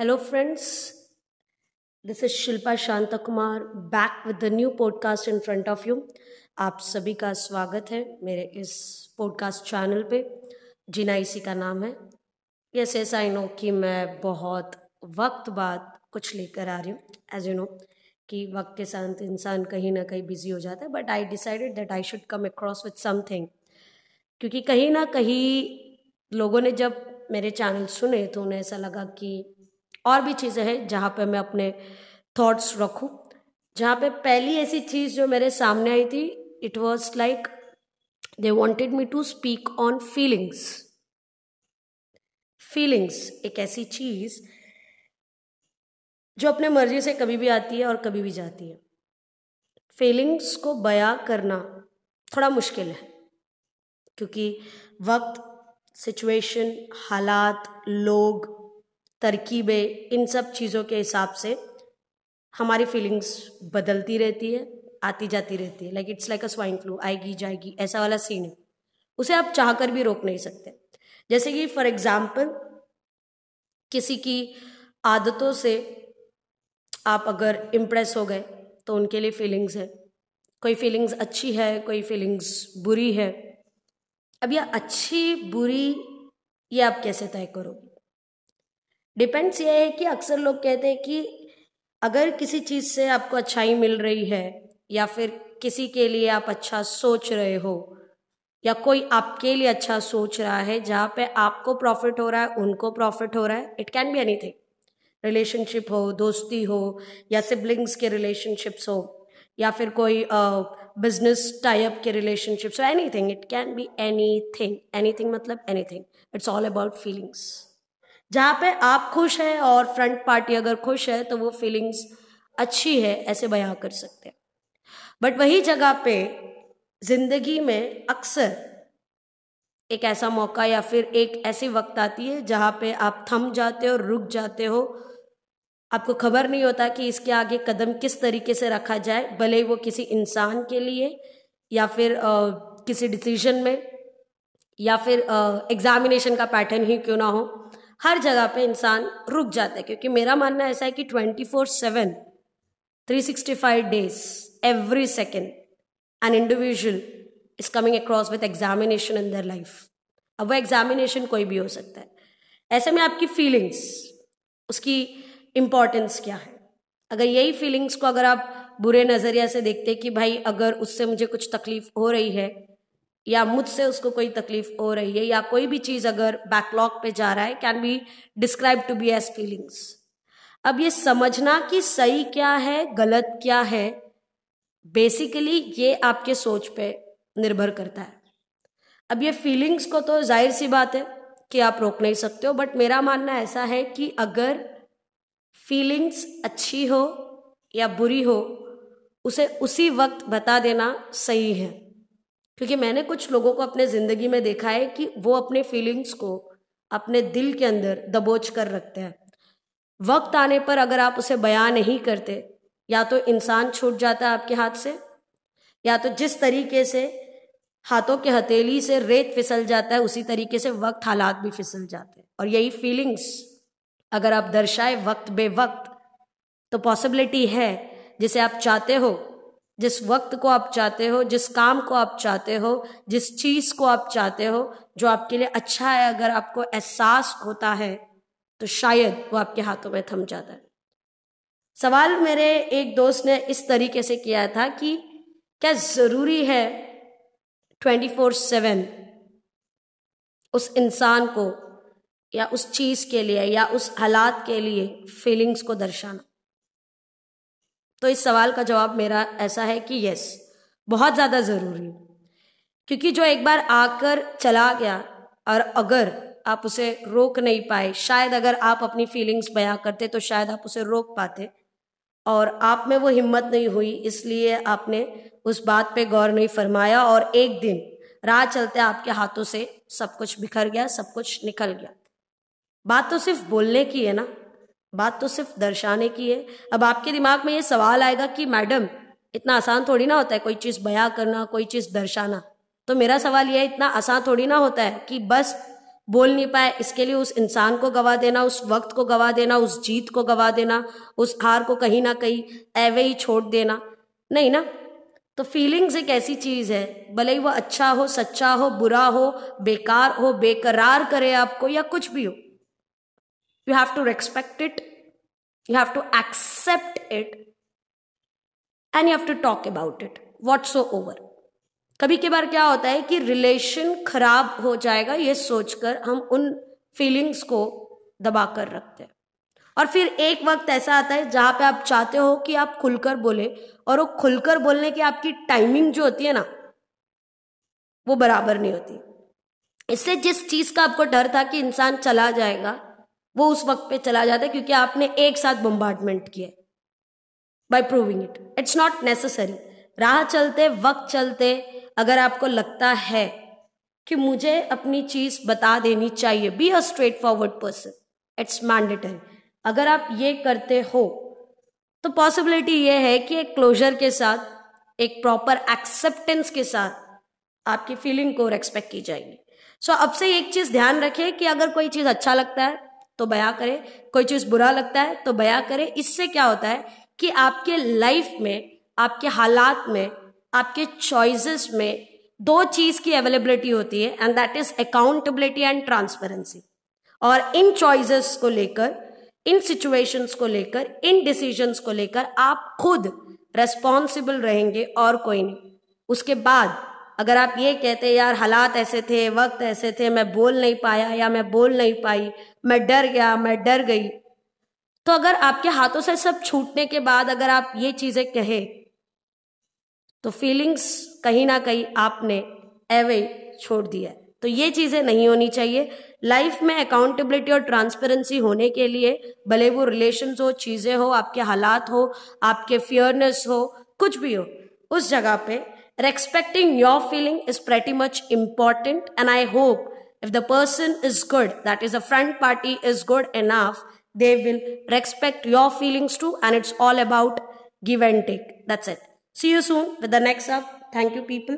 Hello, friends. This is Shilpa Shanta Kumar back with the new podcast in front of you आप सभी का स्वागत है मेरे इस पॉडकास्ट चैनल पे। जिना इसी का नाम है। यस एस आई नो कि मैं बहुत वक्त बाद कुछ लेकर आ रही हूँ। एज यू नो कि वक्त के साथ इंसान कहीं ना कहीं बिज़ी हो जाता है but I decided that I should come across with something क्योंकि कहीं ना कहीं लोगों ने जब मेरे चैनल सुने तो उन्हें ऐसा लगा कि और भी चीज़ें हैं जहाँ पे मैं अपने थॉट्स रखूँ। जहाँ पे पहली ऐसी चीज़ जो मेरे सामने आई थी it was like they wanted me to speak on feelings feelings एक ऐसी चीज़ जो अपने मर्ज़ी से कभी भी आती है और कभी भी जाती है। फीलिंग्स को बयां करना थोड़ा मुश्किल है, क्योंकि वक्त सिचुएशन हालात, लोग तरकीबें, इन सब चीज़ों के हिसाब से हमारी फीलिंग्स बदलती रहती है, आती जाती रहती है। Like it's like a swine flu आएगी, जाएगी, ऐसा वाला सीन है। उसे आप चाह कर भी रोक नहीं सकते। जैसे कि फॉर एग्ज़ाम्पल किसी की आदतों से आप अगर इम्प्रेस हो गए तो उनके लिए फीलिंग्स है। कोई फीलिंग्स अच्छी है, कोई फीलिंग्स बुरी है। अब यह अच्छी, बुरी, ये आप कैसे तय करोगे? डिपेंड्स ये है कि अक्सर लोग कहते हैं कि अगर किसी चीज़ से आपको अच्छाई मिल रही है, या फिर किसी के लिए आप अच्छा सोच रहे हो, या कोई आपके लिए अच्छा सोच रहा है, जहाँ पे आपको प्रॉफिट हो रहा है, उनको प्रॉफिट हो रहा है it can be anything relationship हो, दोस्ती हो, या सिबलिंग्स के रिलेशनशिप्स हो, या फिर कोई बिज़नेस टाइप के रिलेशनशिप्स हो anything it can be anything anything मतलब anything it's all about feelings जहाँ पे आप खुश हैं और फ्रंट पार्टी अगर खुश है तो वो फीलिंग्स अच्छी है ऐसे बयां कर सकते हैं। बट वही जगह पे ज़िंदगी में अक्सर एक ऐसा मौका या फिर एक ऐसी वक्त आती है जहाँ पे आप थम जाते हो रुक जाते हो। आपको खबर नहीं होता कि इसके आगे कदम किस तरीके से रखा जाए भले वो किसी इंसान के लिए या फिर आ, किसी डिसीज़न में या फिर एग्जामिनेशन का पैटर्न ही क्यों ना हो। हर जगह पे इंसान रुक जाता है, क्योंकि मेरा मानना ऐसा है कि twenty four seven three sixty five days every second an individual is coming across with examination in their life अब वो एग्जामिनेशन कोई भी हो सकता है। ऐसे में आपकी फीलिंग्स उसकी इम्पॉर्टेंस क्या है? अगर यही फीलिंग्स को अगर आप बुरे नज़रिया से देखते कि भाई अगर उससे मुझे कुछ तकलीफ़ हो रही है या मुझसे उसको कोई तकलीफ़ हो रही है या कोई भी चीज़ अगर बैकलॉग पे जा रहा है can be describe to be as feelings अब ये समझना कि सही क्या है, गलत क्या है बेसिकली ये आपके सोच पे निर्भर करता है। अब ये फीलिंग्स को तो ज़ाहिर सी बात है कि आप रोक नहीं सकते हो बट मेरा मानना ऐसा है कि अगर फीलिंग्स अच्छी हो या बुरी हो, उसे उसी वक्त बता देना सही है। क्योंकि मैंने कुछ लोगों को अपने ज़िंदगी में देखा है कि वो अपने फीलिंग्स को अपने दिल के अंदर दबोच कर रखते हैं। वक्त आने पर अगर आप उसे बयान नहीं करते, या तो इंसान छूट जाता है आपके हाथ से, या तो जिस तरीके से हाथों के हथेली से रेत फिसल जाता है, उसी तरीके से वक्त हालात भी फिसल जाते हैं। और यही फीलिंग्स अगर आप दर्शाए वक्त बे वक्त तो पॉसिबिलिटी है, जिसे आप चाहते हो जिस वक्त को आप चाहते हो, जिस काम को आप चाहते हो, जिस चीज़ को आप चाहते हो, जो आपके लिए अच्छा है, अगर आपको एहसास होता है तो शायद वो आपके हाथों में थम जाता है। सवाल मेरे एक दोस्त ने इस तरीके से किया था कि क्या ज़रूरी है ट्वेंटी फोर सेवन उस इंसान को या उस चीज़ के लिए या उस हालात के लिए फीलिंग्स को दर्शाना? तो इस सवाल का जवाब मेरा ऐसा है कि यस बहुत ज़्यादा ज़रूरी। क्योंकि जो एक बार आकर चला गया, और अगर आप उसे रोक नहीं पाए, शायद अगर आप अपनी फीलिंग्स बयां करते तो शायद आप उसे रोक पाते, और आप में वो हिम्मत नहीं हुई, इसलिए आपने उस बात पे गौर नहीं फरमाया, और एक दिन राह चलते आपके हाथों से सब कुछ बिखर गया, सब कुछ निकल गया। बात तो सिर्फ़ बोलने की है ना बात तो सिर्फ़ दर्शाने की है। अब आपके दिमाग में ये सवाल आएगा कि, मैडम, इतना आसान थोड़ी ना होता है कोई चीज़ बया करना, कोई चीज़ दर्शाना? तो मेरा सवाल यह इतना आसान थोड़ी ना होता है कि बस बोल नहीं पाए, इसके लिए उस इंसान को गवा देना, उस वक्त को गवा देना, उस जीत को गवा देना, उस हार को कहीं ना कहीं एवे ही छोड़ देना। नहीं ना? तो फीलिंग्स एक ऐसी चीज़ है, भले ही वो अच्छा हो, सच्चा हो, बुरा हो, बेकार हो, बेकरार करे आपको या कुछ भी हो। You have to respect it you have to accept it and you have to talk about it whatsoever कभी के बार क्या होता है कि रिलेशन खराब हो जाएगा, ये सोचकर हम उन फीलिंग्स को दबा कर रखते हैं। और फिर एक वक्त ऐसा आता है जहाँ पे आप चाहते हो कि आप खुलकर बोले, और वो खुलकर बोलने की आपकी टाइमिंग जो होती है ना, वो बराबर नहीं होती। इससे जिस चीज़ का आपको डर था कि इंसान चला जाएगा वो उस वक्त पे चला जाता है क्योंकि आपने एक साथ बम्बार्टमेंट किया by proving it it's not necessary राह चलते वक्त चलते अगर आपको लगता है कि मुझे अपनी चीज़ बता देनी चाहिए be a straightforward person it's mandatory अगर आप ये करते हो तो पॉसिबिलिटी ये है कि एक क्लोजर के साथ एक प्रॉपर एक्सेप्टेंस के साथ आपकी फीलिंग को रेस्पेक्ट की जाएगी. सो so, अब से एक चीज़ ध्यान रखें कि अगर कोई चीज़ अच्छा लगता है तो बया करें। कोई चीज़ बुरा लगता है तो बया करें। इससे क्या होता है कि आपके लाइफ में, आपके हालात में, आपके चॉइसेस में दो चीज़ की अवेलेबिलिटी होती है and that is accountability and transparency और इन चॉइसेस को लेकर, इन सिचुएशंस को लेकर, इन डिसीजंस को लेकर आप खुद रेस्पॉन्सिबल रहेंगे और कोई नहीं। उसके बाद अगर आप ये कहते, यार, हालात ऐसे थे, वक्त ऐसे थे, मैं बोल नहीं पाया या मैं बोल नहीं पाई, मैं डर गया, मैं डर गई। तो अगर आपके हाथों से सब छूटने के बाद अगर आप ये चीज़ें कहे तो फीलिंग्स कहीं ना कहीं आपने एवे छोड़ दिया तो ये चीज़ें नहीं होनी चाहिए। लाइफ में अकाउंटेबिलिटी और ट्रांसपेरेंसी होने के लिए, भले वो रिलेशन हो, चीज़ें हो, आपके हालात हो, आपके फियरनेस हो, कुछ भी हो, उस जगह पे respecting your feeling is pretty much important and i hope if the person is good that is the front party is good enough they will respect your feelings too and it's all about give and take. That's it. See you soon with the next up. Thank you people.